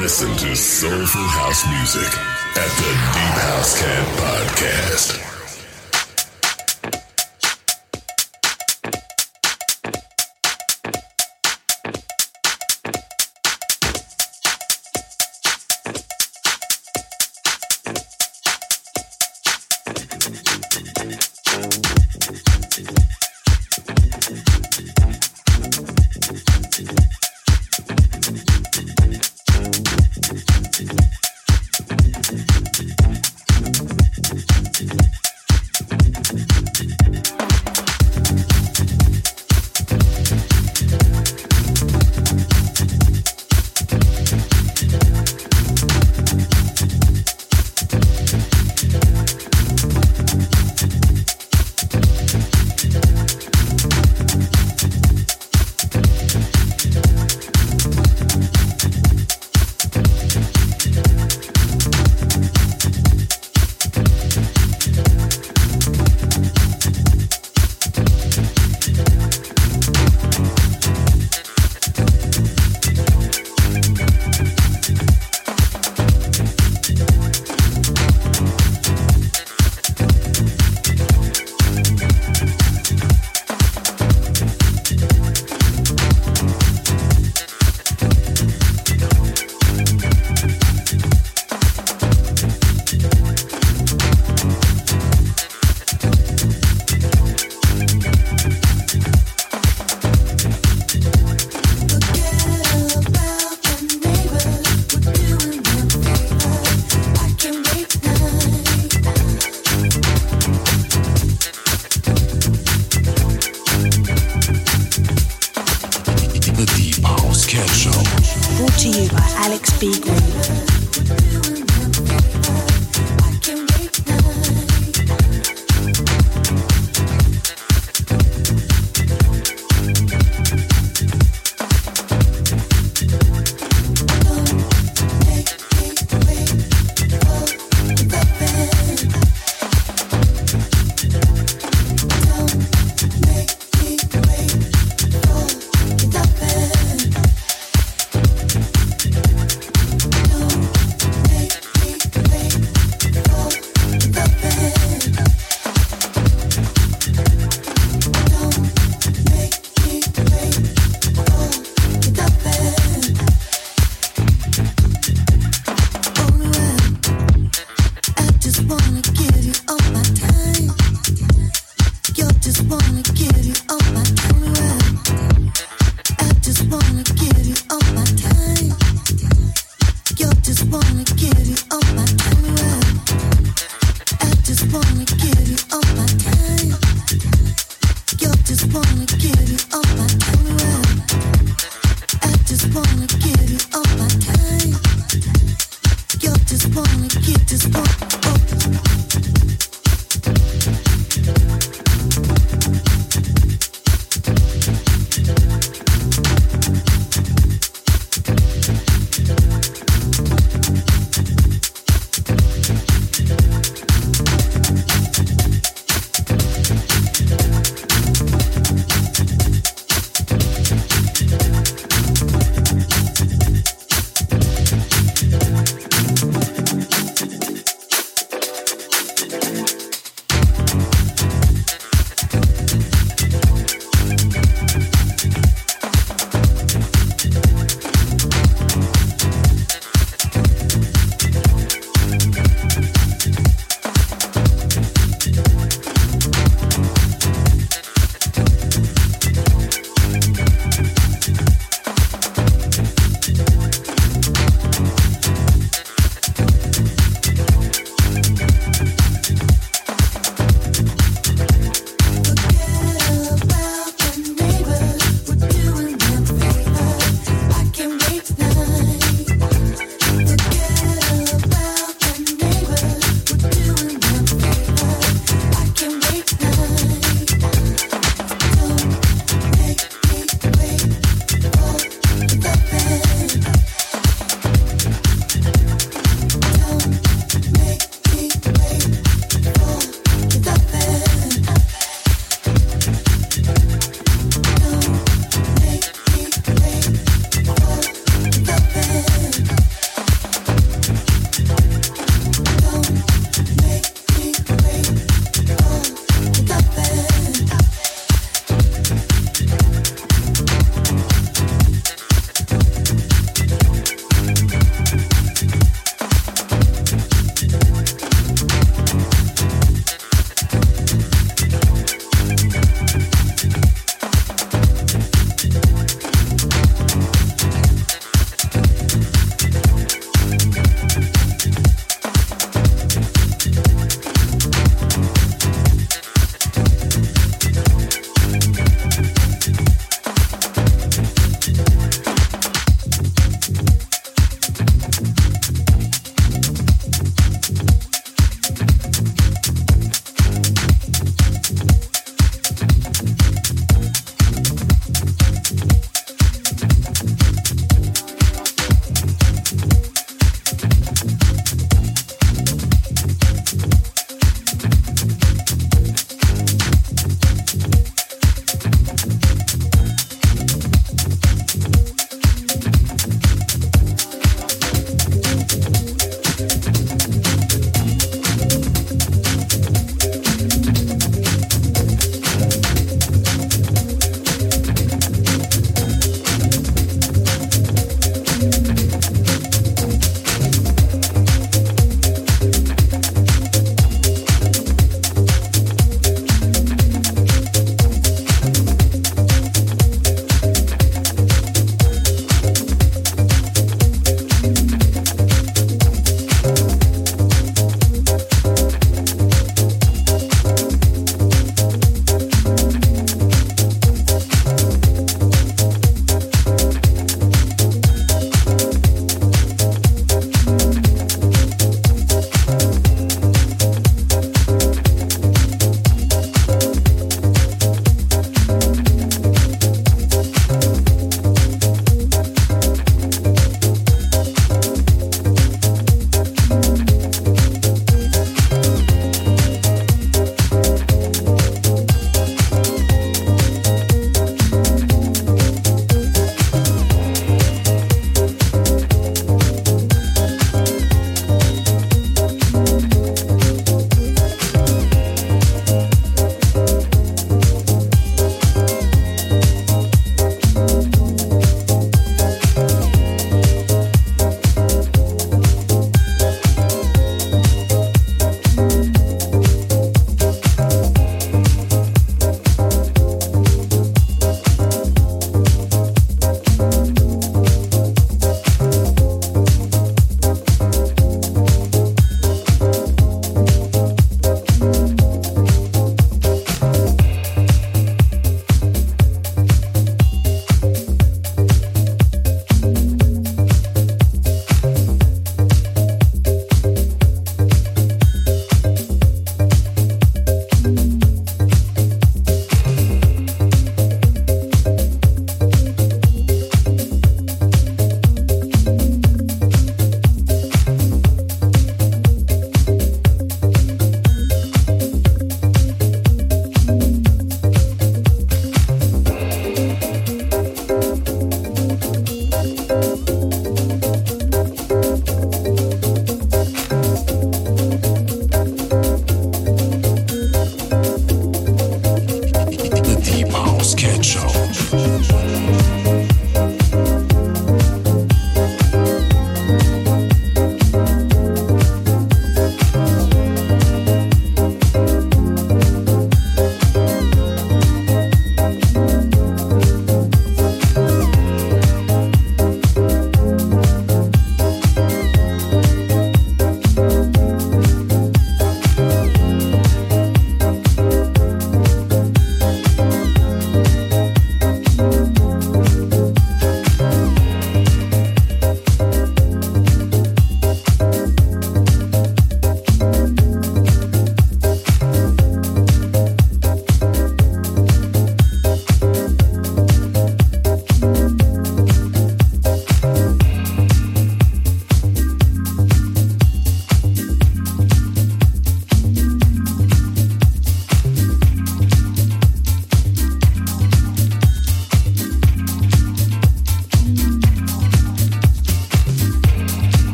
Listen to soulful house music at the Deep House Cat Podcast. speak